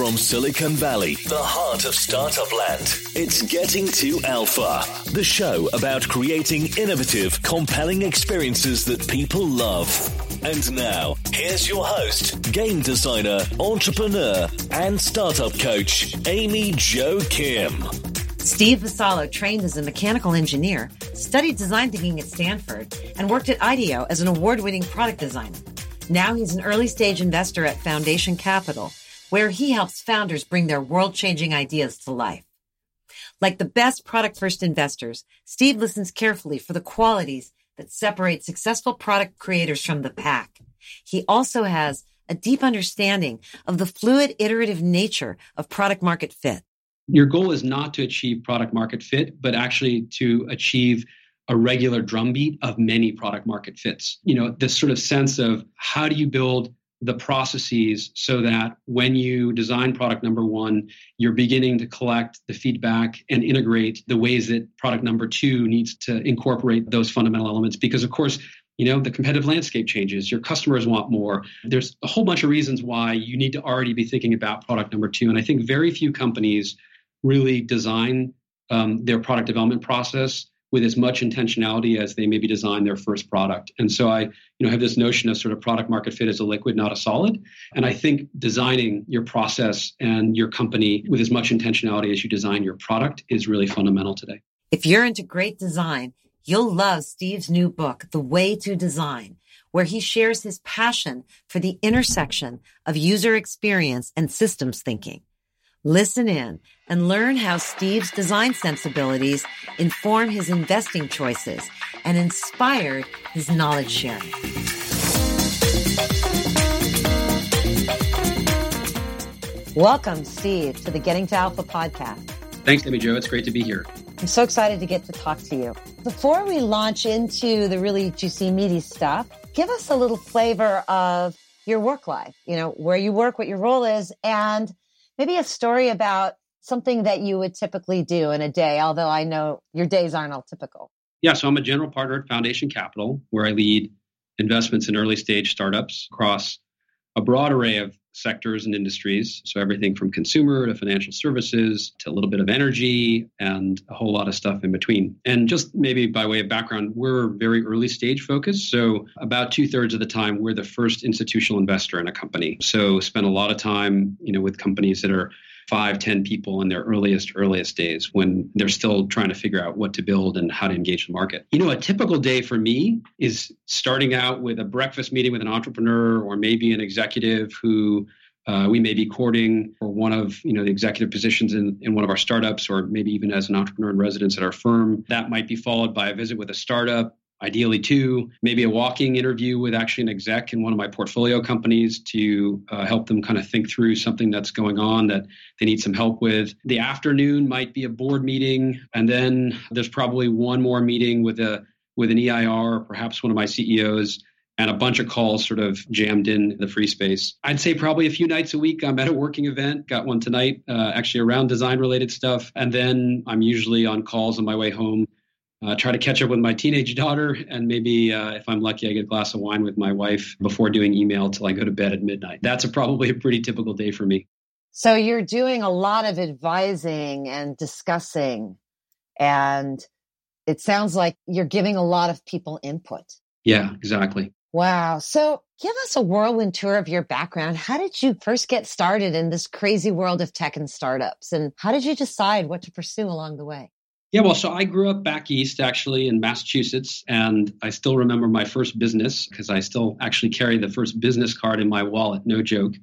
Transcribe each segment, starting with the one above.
From Silicon Valley, the heart of startup land, it's Getting to Alpha, the show about creating innovative, compelling experiences that people love. And now, here's your host, game designer, entrepreneur, and startup coach, Amy Jo Kim. Steve Vassallo trained as a mechanical engineer, studied design thinking at Stanford, and worked at IDEO as an award winning product designer. Now he's an early stage investor at Foundation Capital, where he helps founders bring their world changing ideas to life. Like the best product first investors, Steve listens carefully for the qualities that separate successful product creators from the pack. He also has a deep understanding of the fluid iterative nature of product market fit your goal is not to achieve product market fit, but actually to achieve a regular drumbeat of many product market fits. You know, this sort of sense of how do you build the processes so that when you design product number one, you're beginning to collect the feedback and integrate the ways that product number two needs to incorporate those fundamental elements. Because, of course, you know the competitive landscape changes. Your customers want more. There's a whole bunch of reasons why you need to already be thinking about product number two. And i think very few companies really design um, their product development process with as much intentionality as they maybe design their first product. And so I, you know, have this notion of sort of product market fit as a liquid, not a solid. And I think designing your process and your company with as much intentionality as you design your product is really fundamental today. If you're into great design, you'll love Steve's new book, The Way to Design, where he shares his passion for the intersection of user experience and systems thinking. Listen in and learn how Steve's design sensibilities inform his investing choices and inspired his knowledge sharing. Welcome, Steve, to the Getting to Alpha podcast. Thanks, Amy Jo. It's great to be here. I'm so excited to get to talk to you. Before we launch into the really juicy, meaty stuff, give us a little flavor of your work life, you know, where you work, what your role is, and maybe a story about something that you would typically do in a day, although I know your days aren't all typical. Yeah, so I'm a general partner at Foundation Capital, where I lead investments in early stage startups across a broad array of sectors and industries. So everything from consumer to financial services to a little bit of energy and a whole lot of stuff in between. And just maybe by way of background, we're very early stage focused. So about two thirds of the time, we're the first institutional investor in a company. So spend a lot of time, you know, with companies that are five, ten people in their earliest, earliest days when they're still trying to figure out what to build and how to engage the market. You know, a typical day for me is starting out with a breakfast meeting with an entrepreneur or maybe an executive who uh, we may be courting for one of you know the executive positions in, in one of our startups or maybe even as an entrepreneur in residence at our firm that might be followed by a visit with a startup ideally two, maybe a walking interview with actually an exec in one of my portfolio companies to uh, help them kind of think through something that's going on that they need some help with. The afternoon might be a board meeting, and then there's probably one more meeting with a with an EIR or perhaps one of my CEOs. And a bunch of calls sort of jammed in the free space. I'd say probably a few nights a week. I'm at a working event. Got one tonight, uh, actually around design related stuff. And then I'm usually on calls on my way home uh, try to catch up with my teenage daughter, and maybe uh, if I'm lucky, I get a glass of wine with my wife before doing email till I go to bed at midnight. That's a, probably a pretty typical day for me. So you're doing a lot of advising and discussing, and it sounds like you're giving a lot of people input. Yeah, exactly. Wow. So give us a whirlwind tour of your background. How did you first get started in this crazy world of tech and startups? And how did you decide what to pursue along the way? Yeah, well, so I grew up back east actually in Massachusetts, and I still remember my first business because I still actually carry the first business card in my wallet, no joke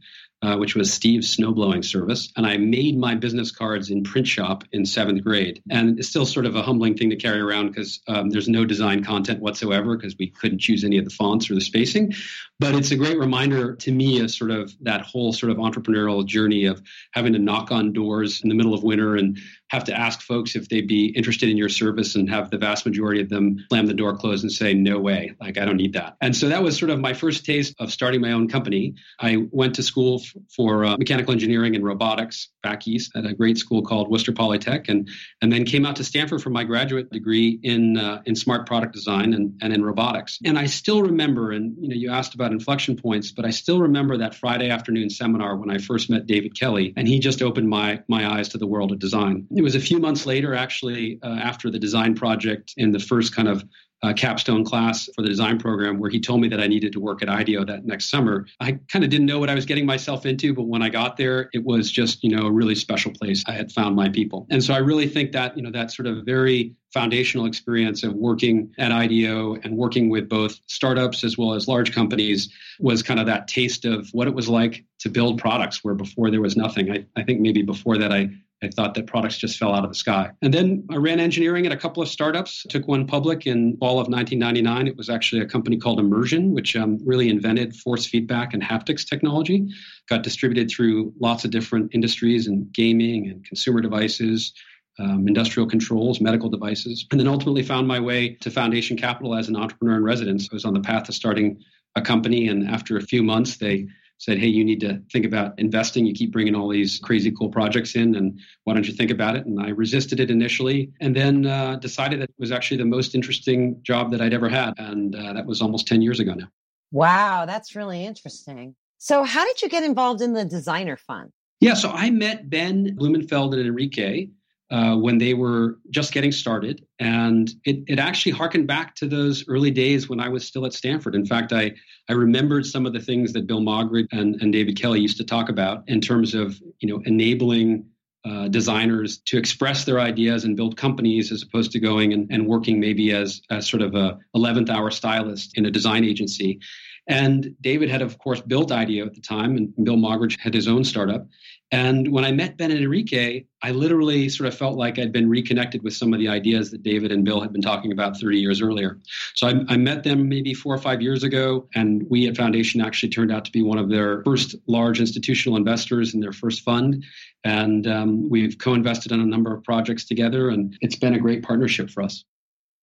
uh, which was Steve's snowblowing service. And I made my business cards in print shop in seventh grade. And it's still sort of a humbling thing to carry around because um, there's no design content whatsoever because we couldn't choose any of the fonts or the spacing. But it's a great reminder to me of sort of that whole sort of entrepreneurial journey of having to knock on doors in the middle of winter and have to ask folks if they'd be interested in your service and have the vast majority of them slam the door closed and say, no way, like I don't need that. And so that was sort of my first taste of starting my own company. I went to school for uh, mechanical engineering and robotics back east at a great school called Worcester Polytech, and and then came out to Stanford for my graduate degree in uh, in smart product design and, and in robotics. And I still remember, and you know, you asked about inflection points, but I still remember that Friday afternoon seminar when I first met David Kelley, and he just opened my my eyes to the world of design. It was a few months later, actually, uh, after the design project in the first kind of uh, capstone class for the design program where he told me that I needed to work at IDEO that next summer. I kind of didn't know what I was getting myself into, but when I got there, it was just, you know, a really special place. I had found my people. And so I really think that, you know, that sort of very foundational experience of working at IDEO and working with both startups as well as large companies was kind of that taste of what it was like to build products where before there was nothing. I, I think maybe before that I I thought that products just fell out of the sky. And then I ran engineering at a couple of startups, took one public in fall of 1999. It was actually a company called Immersion, which um, really invented force feedback and haptics technology. Got distributed through lots of different industries and gaming and consumer devices. Um, industrial controls, medical devices, and then ultimately found my way to Foundation Capital as an entrepreneur in residence. I was on the path to starting a company, and after a few months, they said, hey, you need to think about investing. You keep bringing all these crazy cool projects in, and why don't you think about it? And I resisted it initially, and then uh, decided that it was actually the most interesting job that I'd ever had. And uh, that was almost 10 years ago now. Wow, that's really interesting. So, how did you get involved in the designer fund? Yeah, so I met Ben Blumenfeld and Enrique uh, when they were just getting started. And it, it actually harkened back to those early days when I was still at Stanford. In fact, I, I remembered some of the things that Bill Moggridge and, and David Kelley used to talk about in terms of you know enabling uh, designers to express their ideas and build companies as opposed to going and, and working maybe as, as sort of a 11th hour stylist in a design agency. And David had, of course, built IDEO at the time, and Bill Moggridge had his own startup. And when I met Ben and Enrique, I literally sort of felt like I'd been reconnected with some of the ideas that David and Bill had been talking about 30 years earlier. So I, I, met them maybe four or five years ago, and we at Foundation actually turned out to be one of their first large institutional investors in their first fund. And um, we've co invested in a number of projects together, and it's been a great partnership for us.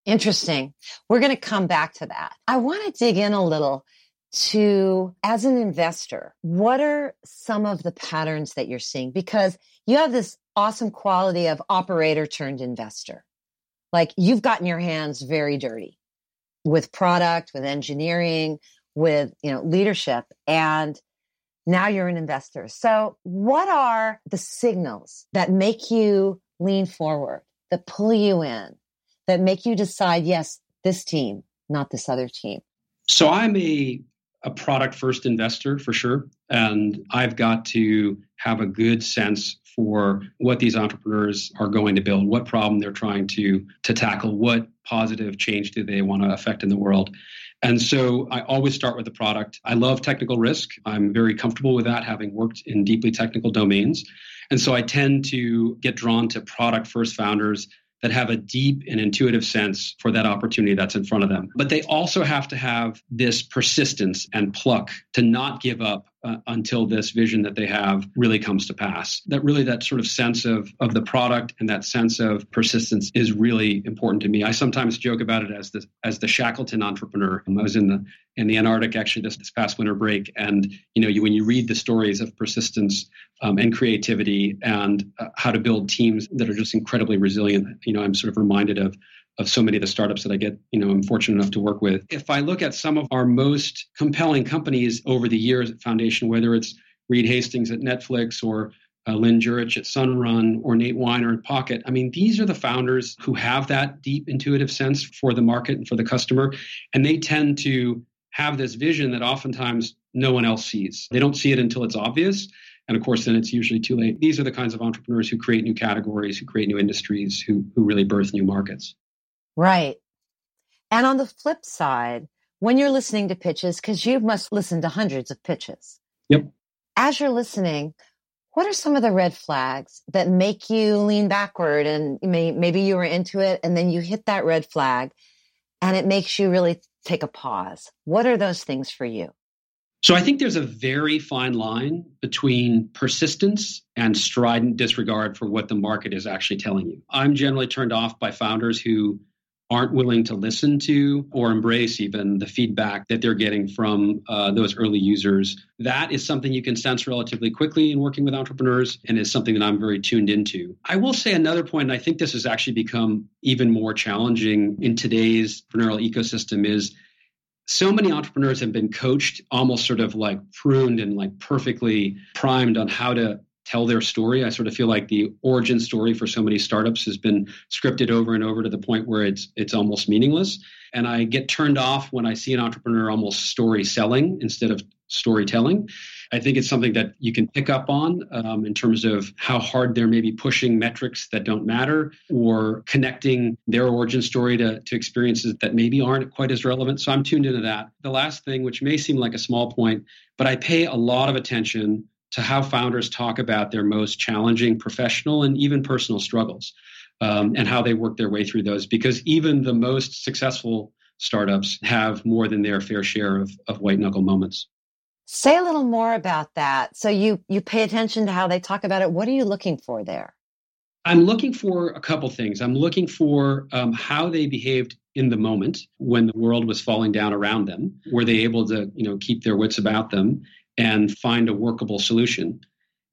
Interesting. We're going to come back to that. I want to dig in a little to, as an investor, what are some of the patterns that you're seeing? Because you have this awesome quality of operator turned investor. Like you've gotten your hands very dirty with product, with engineering, with, you know, leadership. And now you're an investor. So what are the signals that make you lean forward, that pull you in, that make you decide, yes, this team, not this other team? So I'm a a product first investor for sure. And I've got to have a good sense for what these entrepreneurs are going to build, what problem they're trying to, to tackle, what positive change do they want to affect in the world. And so I always start with the product. I love technical risk. I'm very comfortable with that, having worked in deeply technical domains. And so I tend to get drawn to product first founders that have a deep and intuitive sense for that opportunity that's in front of them. But they also have to have this persistence and pluck to not give up uh, until this vision that they have really comes to pass. That really that sort of sense of of the product and that sense of persistence is really important to me. I sometimes joke about it as the as the Shackleton entrepreneur. I was in the in the Antarctic actually this, this past winter break, and you know you, when you read the stories of persistence um, and creativity and uh, how to build teams that are just incredibly resilient, you know I'm sort of reminded of of so many of the startups that I get, you know, I'm fortunate enough to work with. If I look at some of our most compelling companies over the years at Foundation, whether it's Reed Hastings at Netflix or uh, Lynn Jurich at Sunrun or Nate Weiner at Pocket. I mean, these are the founders who have that deep intuitive sense for the market and for the customer. And they tend to have this vision that oftentimes no one else sees. They don't see it until it's obvious. And of course, then it's usually too late. These are the kinds of entrepreneurs who create new categories, who create new industries, who, who really birth new markets. Right. And on the flip side, when you're listening to pitches, because you must listen to hundreds of pitches. Yep. As you're listening, what are some of the red flags that make you lean backward and may, maybe you were into it and then you hit that red flag and it makes you really take a pause? What are those things for you? So I think there's a very fine line between persistence and strident disregard for what the market is actually telling you. I'm generally turned off by founders who aren't willing to listen to or embrace even the feedback that they're getting from uh, those early users. That is something you can sense relatively quickly in working with entrepreneurs and is something that I'm very tuned into. I will say another point, and I think this has actually become even more challenging in today's entrepreneurial ecosystem is so many entrepreneurs have been coached almost sort of like pruned and like perfectly primed on how to tell their story. I sort of feel like the origin story for so many startups has been scripted over and over to the point where it's it's almost meaningless. And I get turned off when I see an entrepreneur almost story selling instead of storytelling. I think it's something that you can pick up on um, in terms of how hard they're maybe pushing metrics that don't matter or connecting their origin story to, to experiences that maybe aren't quite as relevant. So I'm tuned into that. The last thing, which may seem like a small point, but I pay a lot of attention to how founders talk about their most challenging professional and even personal struggles um, and how they work their way through those. Because even the most successful startups have more than their fair share of, of white knuckle moments. Say a little more about that. So you you pay attention to how they talk about it. What are you looking for there? I'm looking for a couple things. I'm looking for um, how they behaved in the moment when the world was falling down around them. Were they able to, you know, keep their wits about them? And find a workable solution.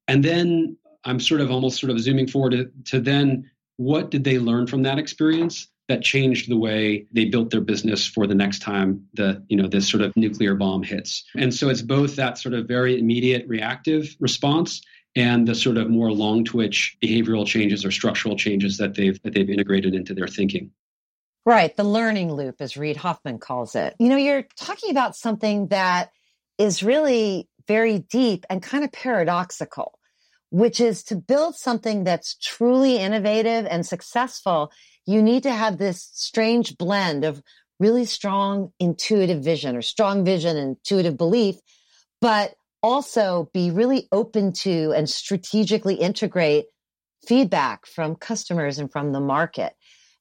And then I'm sort of almost sort of zooming forward to, to then what did they learn from that experience that changed the way they built their business for the next time the you know this sort of nuclear bomb hits. And so it's both that sort of very immediate reactive response and the sort of more long twitch behavioral changes or structural changes that they've that they've integrated into their thinking. Right. The learning loop as reid hoffman calls it. You know you're talking about something that is really very deep and kind of paradoxical, which is to build something that's truly innovative and successful, you need to have this strange blend of really strong intuitive vision or strong vision and intuitive belief, but also be really open to and strategically integrate feedback from customers and from the market.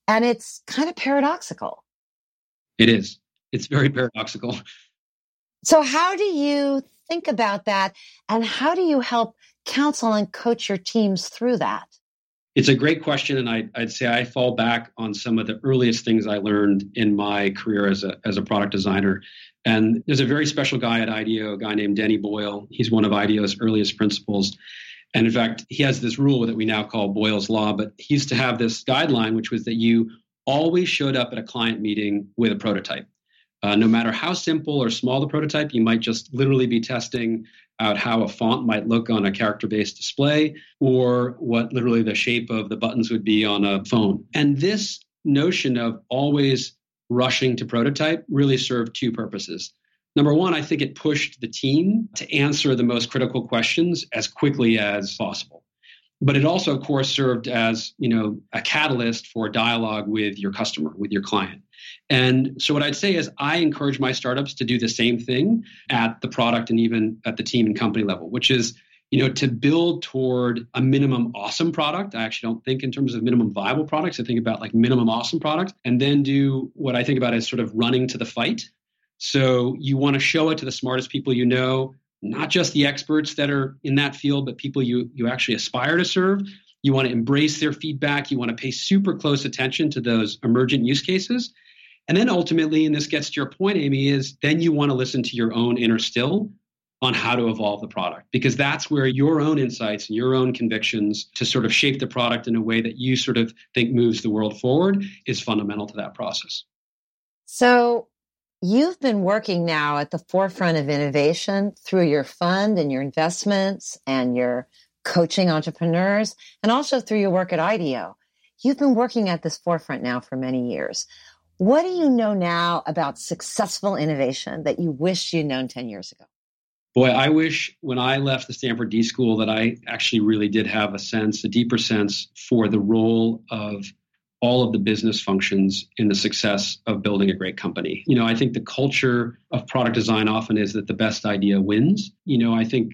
And it's kind of paradoxical. It is. It's very paradoxical. So, how do you think about that? And how do you help counsel and coach your teams through that? It's a great question, and I, would say I fall back on some of the earliest things I learned in my career as a as a product designer. And there's a very special guy at IDEO, a guy named Denny Boyle. He's one of IDEO's earliest principals. And in fact, he has this rule that we now call Boyle's Law, but he used to have this guideline, which was that you always showed up at a client meeting with a prototype. Uh, no matter how simple or small the prototype, you might just literally be testing out how a font might look on a character based display or what literally the shape of the buttons would be on a phone. And this notion of always rushing to prototype really served two purposes. Number one, I think it pushed the team to answer the most critical questions as quickly as possible. But it also, of course, served as you know a catalyst for dialogue with your customer, with your client. And so, what I'd say is, I encourage my startups to do the same thing at the product and even at the team and company level, which is, you know, to build toward a minimum awesome product. I actually don't think in terms of minimum viable products. I think about like minimum awesome product, and then do what I think about as sort of running to the fight. So you want to show it to the smartest people you know, not just the experts that are in that field, but people you you actually aspire to serve. You want to embrace their feedback. You want to pay super close attention to those emergent use cases. And then ultimately, and this gets to your point, Amy, is then you want to listen to your own inner still on how to evolve the product because that's where your own insights and your own convictions to sort of shape the product in a way that you sort of think moves the world forward is fundamental to that process. So, you've been working now at the forefront of innovation through your fund and your investments and your coaching entrepreneurs and also through your work at IDEO. You've been working at this forefront now for many years. What do you know now about successful innovation that you wish you'd known 10 years ago? Boy, I wish when I left the Stanford D School that I actually really did have a sense, a deeper sense for the role of all of the business functions in the success of building a great company. You know, I think the culture of product design often is that the best idea wins. You know, I think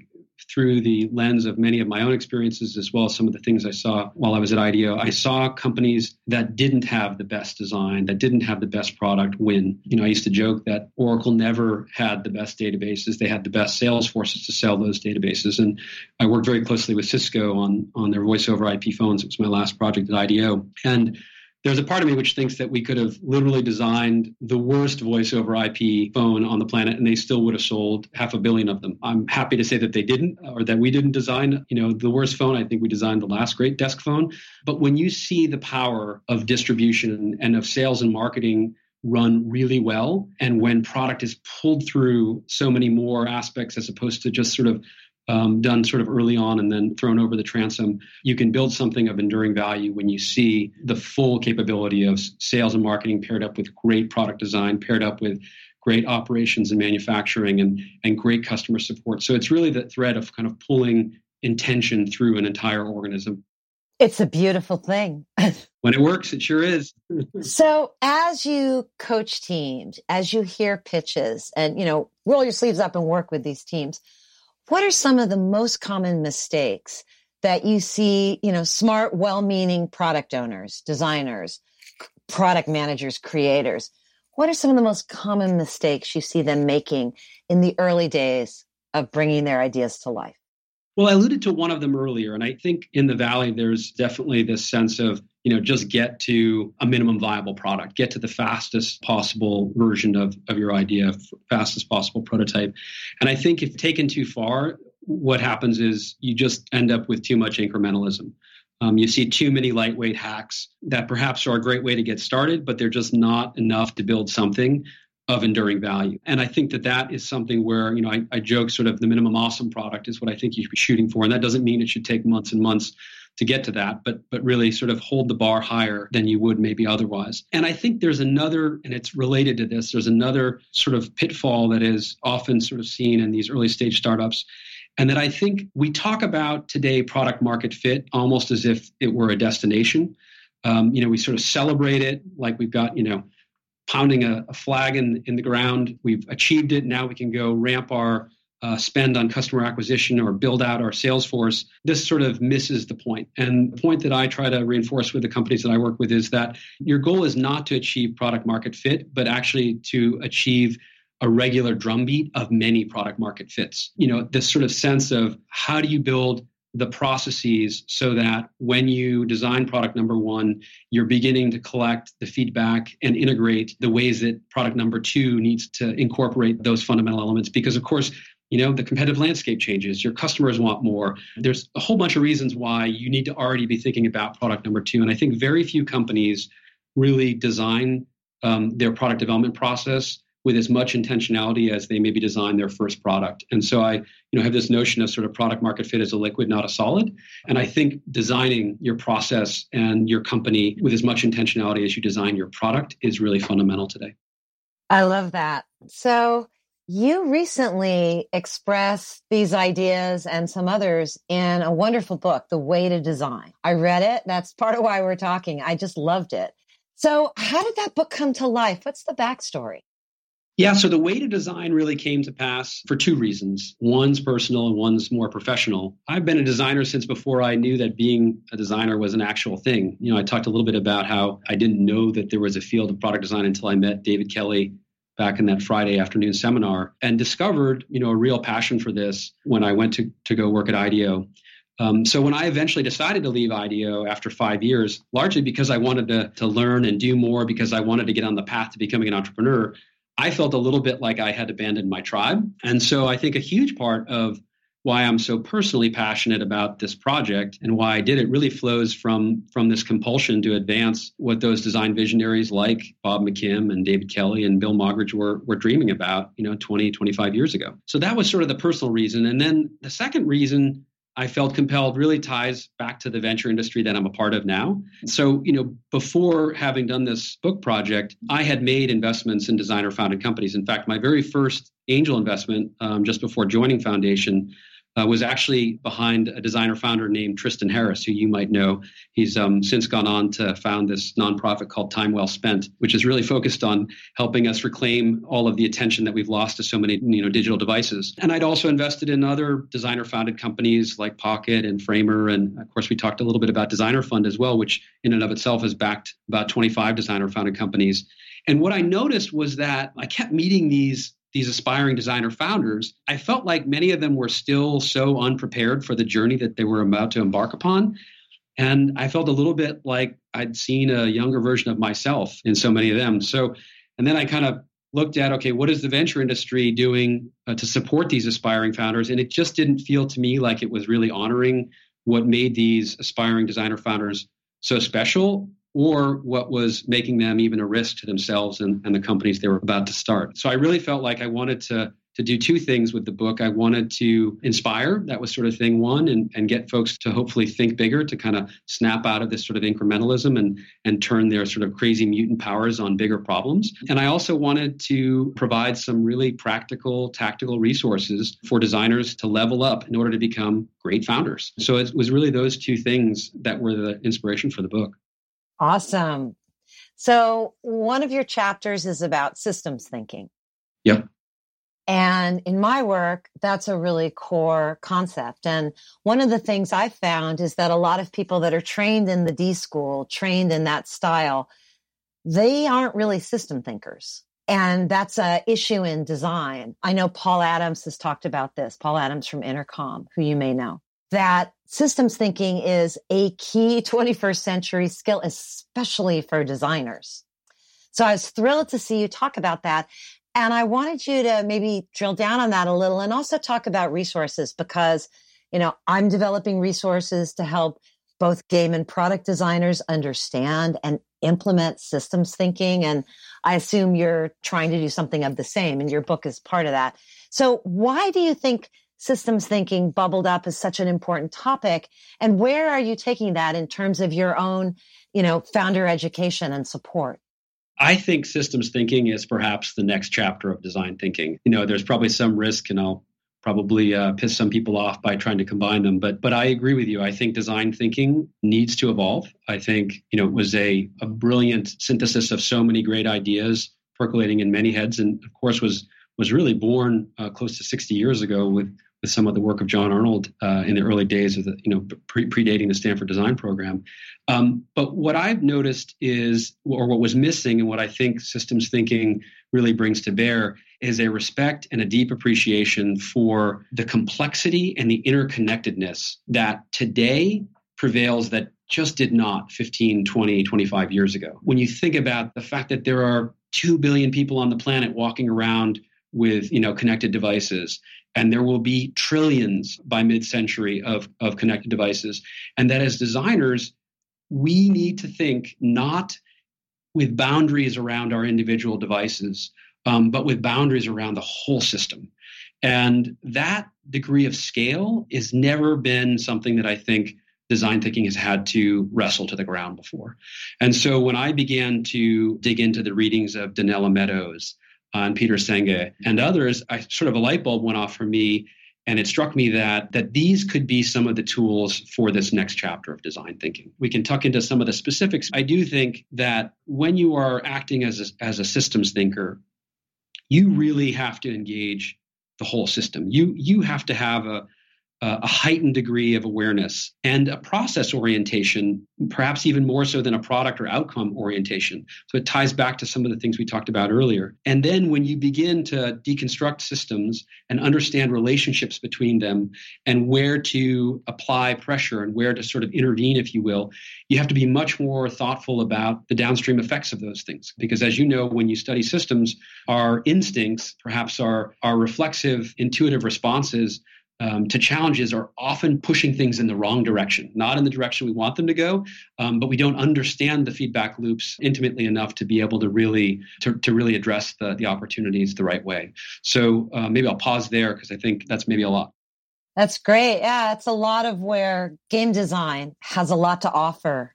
through the lens of many of my own experiences as well as some of the things I saw while I was at IDEO, I saw companies that didn't have the best design, that didn't have the best product win. You know, I used to joke that Oracle never had the best databases. They had the best sales forces to sell those databases. And I worked very closely with Cisco on, on their voice over IP phones. It was my last project at IDEO. And there's a part of me which thinks that we could have literally designed the worst voice over IP phone on the planet and they still would have sold half a billion of them. I'm happy to say that they didn't or that we didn't design, you know, the worst phone. I think we designed the last great desk phone. But when you see the power of distribution and of sales and marketing run really well and when product is pulled through so many more aspects as opposed to just sort of um, done sort of early on and then thrown over the transom. You can build something of enduring value when you see the full capability of sales and marketing paired up with great product design, paired up with great operations and manufacturing and, and great customer support. So it's really the thread of kind of pulling intention through an entire organism. It's a beautiful thing. when it works, it sure is. so as you coach teams, as you hear pitches and, you know, roll your sleeves up and work with these teams, what are some of the most common mistakes that you see, you know, smart, well-meaning product owners, designers, product managers, creators? What are some of the most common mistakes you see them making in the early days of bringing their ideas to life? Well, I alluded to one of them earlier, and I think in the Valley, there's definitely this sense of, you know, just get to a minimum viable product, get to the fastest possible version of, of your idea, fastest possible prototype. And I think if taken too far, what happens is you just end up with too much incrementalism. Um, you see too many lightweight hacks that perhaps are a great way to get started, but they're just not enough to build something of enduring value. And I think that that is something where, you know, I, I, joke sort of the minimum awesome product is what I think you should be shooting for. And that doesn't mean it should take months and months to get to that, but but really sort of hold the bar higher than you would maybe otherwise. And I think there's another, and it's related to this, there's another sort of pitfall that is often sort of seen in these early stage startups. And that I think we talk about today product market fit almost as if it were a destination. Um, you know, we sort of celebrate it like we've got, you know, pounding a, a, flag in, in the ground. We've achieved it. Now we can go ramp our uh, spend on customer acquisition or build out our sales force. This sort of misses the point. And the point that I try to reinforce with the companies that I work with is that your goal is not to achieve product market fit, but actually to achieve a regular drumbeat of many product market fits. You know, this sort of sense of how do you build the processes so that when you design product number one, you're beginning to collect the feedback and integrate the ways that product number two needs to incorporate those fundamental elements. Because, of course, you know the competitive landscape changes your customers want more there's a whole bunch of reasons why you need to already be thinking about product number two and i think very few companies really design um, their product development process with as much intentionality as they maybe design their first product. And so I, you know, have this notion of sort of product market fit as a liquid, not a solid. And I think designing your process and your company with as much intentionality as you design your product is really fundamental today. I love that. So you recently expressed these ideas and some others in a wonderful book, The Way to Design. I read it. That's part of why we're talking. I just loved it. So, how did that book come to life? What's the backstory? Yeah, so the way to design really came to pass for two reasons. One's personal and one's more professional. I've been a designer since before I knew that being a designer was an actual thing. You know, I talked a little bit about how I didn't know that there was a field of product design until I met David Kelley back in that Friday afternoon seminar and discovered, you know, a real passion for this when I went to, to go work at IDEO. Um, so when I eventually decided to leave IDEO after five years, largely because I wanted to, to learn and do more, because I wanted to get on the path to becoming an entrepreneur, I felt a little bit like I had abandoned my tribe. And so I think a huge part of why I'm so personally passionate about this project and why I did it really flows from from this compulsion to advance what those design visionaries like Bob McKim and David Kelley and Bill Moggridge were were dreaming about, you know, 20, 25 years ago. So that was sort of the personal reason. And then the second reason I felt compelled really ties back to the venture industry that I'm a part of now. So, you know, before having done this book project, I had made investments in designer founded companies. In fact, my very first angel investment um, just before joining Foundation uh, was actually behind a designer founder named Tristan Harris, who you might know. He's um, since gone on to found this nonprofit called Time Well Spent, which is really focused on helping us reclaim all of the attention that we've lost to so many you know digital devices. And I'd also invested in other designer founded companies like Pocket and Framer, and of course we talked a little bit about Designer Fund as well, which in and of itself has backed about 25 designer founded companies. And what I noticed was that I kept meeting these these aspiring designer founders, I felt like many of them were still so unprepared for the journey that they were about to embark upon. And I felt a little bit like I'd seen a younger version of myself in so many of them. So, and then I kind of looked at okay, what is the venture industry doing uh, to support these aspiring founders? And it just didn't feel to me like it was really honoring what made these aspiring designer founders so special or what was making them even a risk to themselves and, and the companies they were about to start. So I really felt like I wanted to to do two things with the book. I wanted to inspire, that was sort of thing one, and, and get folks to hopefully think bigger, to kind of snap out of this sort of incrementalism and, and turn their sort of crazy mutant powers on bigger problems. And I also wanted to provide some really practical, tactical resources for designers to level up in order to become great founders. So it was really those two things that were the inspiration for the book. Awesome. So one of your chapters is about systems thinking. Yep. And in my work, that's a really core concept. And one of the things I found is that a lot of people that are trained in the D school, trained in that style, they aren't really system thinkers. And that's a issue in design. I know Paul Adams has talked about this, Paul Adams from Intercom, who you may know, that systems thinking is a key 21st century skill, especially for designers. So I was thrilled to see you talk about that. And I wanted you to maybe drill down on that a little and also talk about resources because, you know, I'm developing resources to help both game and product designers understand and implement systems thinking. And I assume you're trying to do something of the same and your book is part of that. So why do you think systems thinking bubbled up as such an important topic? And where are you taking that in terms of your own, you know, founder education and support? I think systems thinking is perhaps the next chapter of design thinking. You know, there's probably some risk, and I'll probably uh, piss some people off by trying to combine them. But but I agree with you. I think design thinking needs to evolve. I think you know it was a a brilliant synthesis of so many great ideas percolating in many heads, and of course was was really born uh, close to 60 years ago with with some of the work of John Arnold uh, in the early days of the, you know, pre- predating the Stanford Design Program. Um, but what I've noticed is, or what was missing, and what I think systems thinking really brings to bear, is a respect and a deep appreciation for the complexity and the interconnectedness that today prevails that just did not 15, 20, 25 years ago. When you think about the fact that there are 2 billion people on the planet walking around with you know connected devices. And there will be trillions by mid-century of, of connected devices. And that as designers we need to think not with boundaries around our individual devices um, but with boundaries around the whole system. And that degree of scale has never been something that i think design thinking has had to wrestle to the ground before. And so when i began to dig into the readings of Donella Meadows Uh, and Peter Senge and others, I sort of a light bulb went off for me. And it struck me that that these could be some of the tools for this next chapter of design thinking. We can tuck into some of the specifics. I do think that when you are acting as a, as a systems thinker, you really have to engage the whole system. You you have to have a a heightened degree of awareness and a process orientation, perhaps even more so than a product or outcome orientation. So it ties back to some of the things we talked about earlier. And then when you begin to deconstruct systems and understand relationships between them and where to apply pressure and where to sort of intervene, if you will, you have to be much more thoughtful about the downstream effects of those things. Because as you know, when you study systems, our instincts, perhaps our, our reflexive, intuitive responses, um, to challenges are often pushing things in the wrong direction, not in the direction we want them to go, um, but we don't understand the feedback loops intimately enough to be able to really to, to really address the, the opportunities the right way. So uh, maybe I'll pause there because I think that's maybe a lot. That's great. Yeah, it's a lot of where game design has a lot to offer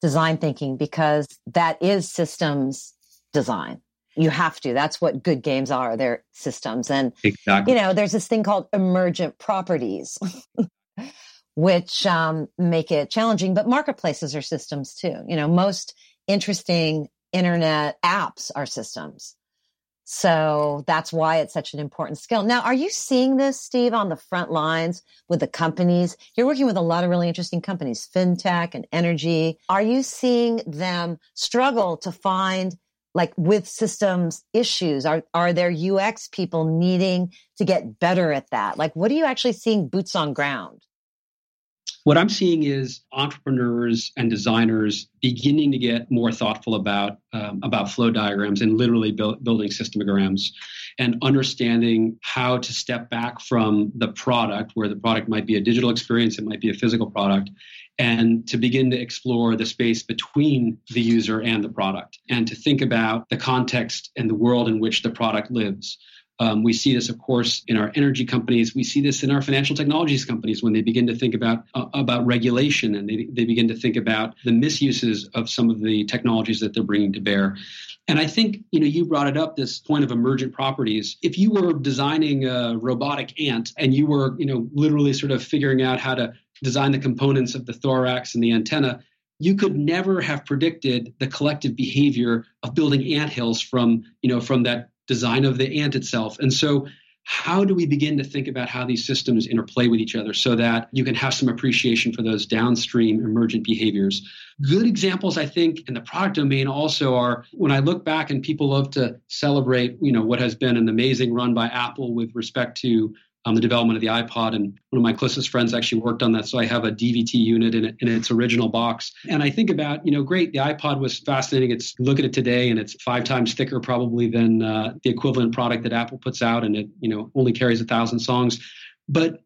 design thinking because that is systems design you have to. That's what good games are. They're systems. And, exactly. you know, there's this thing called emergent properties, which um, make it challenging, but marketplaces are systems too. You know, most interesting internet apps are systems. So that's why it's such an important skill. Now, are you seeing this, Steve, on the front lines with the companies? You're working with a lot of really interesting companies, fintech and energy. Are you seeing them struggle to find like with systems issues? Are are there ux people needing to get better at that? Like what are you actually seeing boots on ground? What I'm seeing is entrepreneurs and designers beginning to get more thoughtful about um, about flow diagrams and literally build, building systemograms and understanding how to step back from the product, where the product might be a digital experience, it might be a physical product, and to begin to explore the space between the user and the product, and to think about the context and the world in which the product lives. Um, we see this, of course, in our energy companies. We see this in our financial technologies companies when they begin to think about uh, about regulation and they, they begin to think about the misuses of some of the technologies that they're bringing to bear. And I think you know you brought it up this point of emergent properties. If you were designing a robotic ant and you were you know literally sort of figuring out how to design the components of the thorax and the antenna, you could never have predicted the collective behavior of building ant hills from you know from that design of the ant itself. And so, how do we begin to think about how these systems interplay with each other so that you can have some appreciation for those downstream emergent behaviors? Good examples, I think, in the product domain also are when I look back and people love to celebrate, you know, what has been an amazing run by Apple with respect to um, the development of the iPod. And one of my closest friends actually worked on that. So I have a DVT unit in, it, in its original box. And I think about, you know, great, the iPod was fascinating. It's look at it today and it's five times thicker probably than uh, the equivalent product that Apple puts out. And it, you know, only carries a thousand songs. But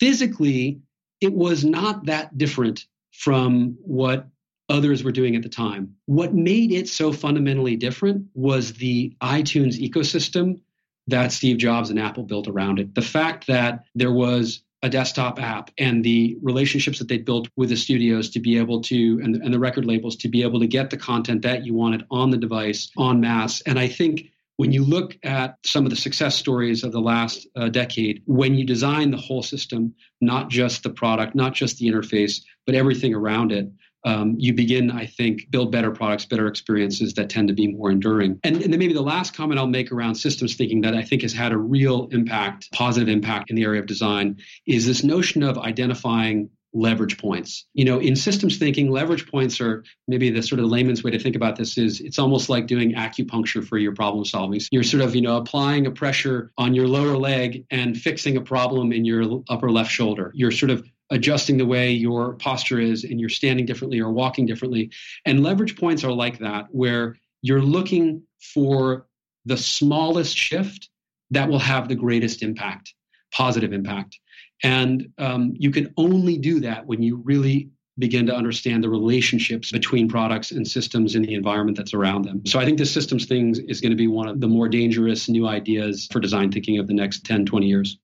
physically, it was not that different from what others were doing at the time. What made it so fundamentally different was the iTunes ecosystem that Steve Jobs and Apple built around it. The fact that there was a desktop app and the relationships that they built with the studios to be able to and, and the record labels to be able to get the content that you wanted on the device en masse. And I think when you look at some of the success stories of the last uh, decade, when you design the whole system, not just the product, not just the interface, but everything around it, um, you begin, I think, build better products, better experiences that tend to be more enduring. And, and then maybe the last comment I'll make around systems thinking that I think has had a real impact, positive impact in the area of design, is this notion of identifying leverage points. You know, in systems thinking, leverage points are maybe the sort of layman's way to think about this is it's almost like doing acupuncture for your problem solving. So you're sort of, you know, applying a pressure on your lower leg and fixing a problem in your upper left shoulder. You're sort of adjusting the way your posture is and you're standing differently or walking differently. And leverage points are like that, where you're looking for the smallest shift that will have the greatest impact, positive impact. And um, you can only do that when you really begin to understand the relationships between products and systems in the environment that's around them. So I think the systems thing is going to be one of the more dangerous new ideas for design thinking of the next 10, 20 years.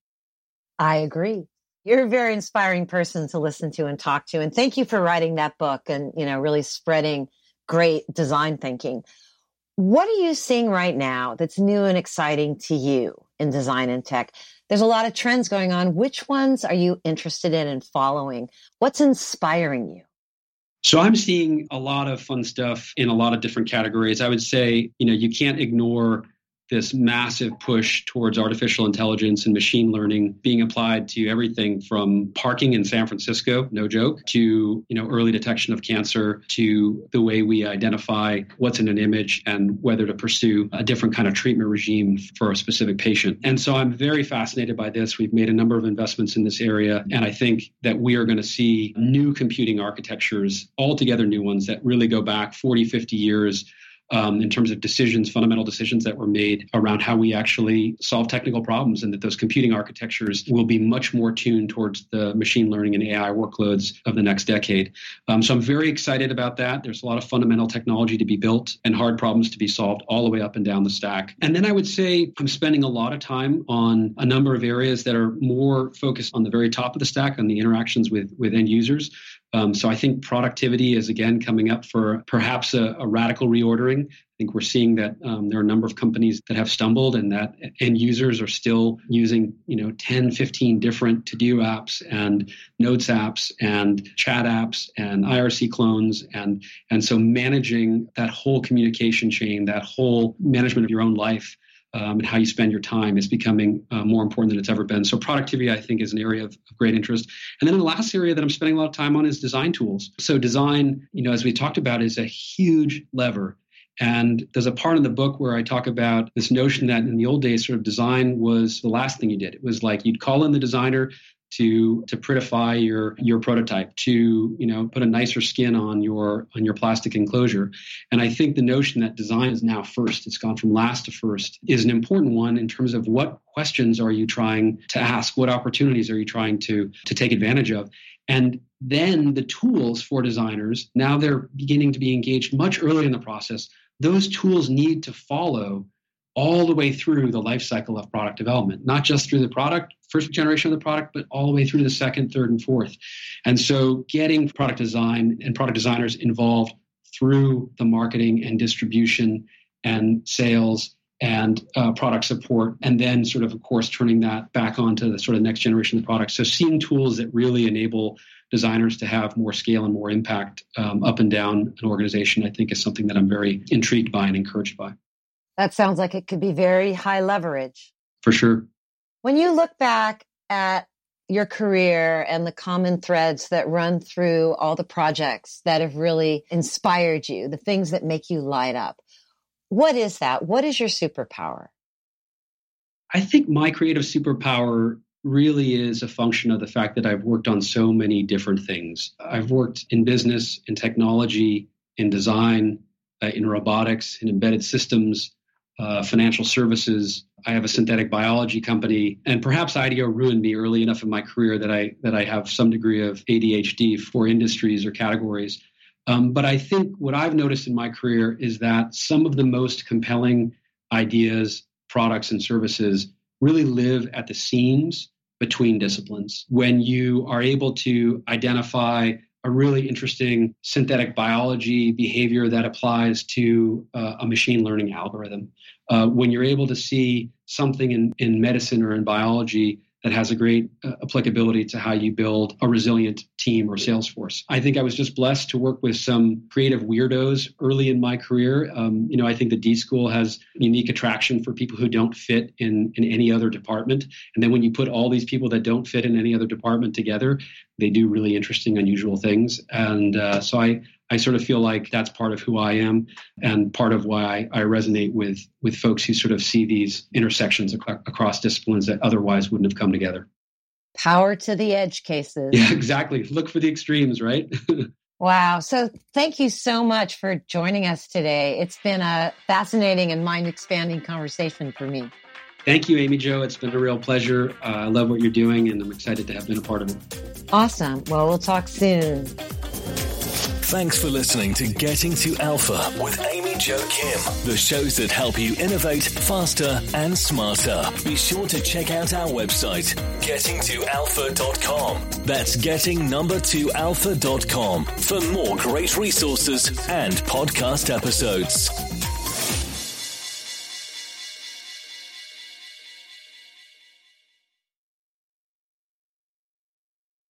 I agree you're a very inspiring person to listen to and talk to. And thank you for writing that book and, you know, really spreading great design thinking. What are you seeing right now that's new and exciting to you in design and tech? There's a lot of trends going on. Which ones are you interested in and following? What's inspiring you? So I'm seeing a lot of fun stuff in a lot of different categories. I would say, you know, you can't ignore this massive push towards artificial intelligence and machine learning being applied to everything from parking in San Francisco, no joke, to you know early detection of cancer, to the way we identify what's in an image and whether to pursue a different kind of treatment regime for a specific patient. And so I'm very fascinated by this. We've made a number of investments in this area, and I think that we are going to see new computing architectures, altogether new ones that really go back 40, 50 years um, in terms of decisions, fundamental decisions that were made around how we actually solve technical problems, and that those computing architectures will be much more tuned towards the machine learning and AI workloads of the next decade. Um, so I'm very excited about that. There's a lot of fundamental technology to be built and hard problems to be solved all the way up and down the stack. And then I would say I'm spending a lot of time on a number of areas that are more focused on the very top of the stack, on the interactions with, with end users. Um, so I think productivity is again coming up for perhaps a, a radical reordering. I think we're seeing that um, there are a number of companies that have stumbled and that end users are still using, you know, 10, 15 different to-do apps and notes apps and chat apps and IRC clones. And, and so managing that whole communication chain, that whole management of your own life um, and how you spend your time is becoming uh, more important than it's ever been. So productivity, I think, is an area of, of, great interest. And then the last area that I'm spending a lot of time on is design tools. So design, you know, as we talked about, is a huge lever. And there's a part in the book where I talk about this notion that in the old days, sort of design was the last thing you did. It was like you'd call in the designer, to to prettify your your prototype, to you know put a nicer skin on your on your plastic enclosure. And I think the notion that design is now first, it's gone from last to first, is an important one in terms of what questions are you trying to ask, what opportunities are you trying to to take advantage of, and then the tools for designers now they're beginning to be engaged much earlier in the process. Those tools need to follow all the way through the life cycle of product development, not just through the product, first generation of the product, but all the way through the second, third, and fourth. And so getting product design and product designers involved through the marketing and distribution and sales and uh, product support, and then sort of, of course, turning that back onto the sort of next generation of the product. So seeing tools that really enable designers to have more scale and more impact um, up and down an organization, I think is something that I'm very intrigued by and encouraged by. That sounds like it could be very high leverage. For sure. When you look back at your career and the common threads that run through all the projects that have really inspired you, the things that make you light up, what is that? What is your superpower? I think my creative superpower really is a function of the fact that I've worked on so many different things. I've worked in business, in technology, in design, uh, in robotics, in embedded systems, uh, financial services. I have a synthetic biology company, and perhaps IDEO ruined me early enough in my career that I that I have some degree of ADHD for industries or categories. Um, but I think what I've noticed in my career is that some of the most compelling ideas, products, and services really live at the seams between disciplines. When you are able to identify a really interesting synthetic biology behavior that applies to uh, a machine learning algorithm. Uh, when you're able to see something in, in medicine or in biology that has a great uh, applicability to how you build a resilient team or sales force. I think I was just blessed to work with some creative weirdos early in my career. Um, you know, I think the D School has unique attraction for people who don't fit in, in any other department. And then when you put all these people that don't fit in any other department together, they do really interesting, unusual things. And uh, so I, I sort of feel like that's part of who I am and part of why I, I resonate with with folks who sort of see these intersections ac- across disciplines that otherwise wouldn't have come together. Power to the edge cases. Yeah, exactly. Look for the extremes, right? wow. So thank you so much for joining us today. It's been a fascinating and mind expanding conversation for me. Thank you, Amy Jo. It's been a real pleasure. Uh, I love what you're doing, and I'm excited to have been a part of it. Awesome. Well, we'll talk soon. Thanks for listening to Getting to Alpha with Amy Jo Kim, the shows that help you innovate faster and smarter. Be sure to check out our website, gettingtoalpha.com. That's getting number two alpha.com for more great resources and podcast episodes.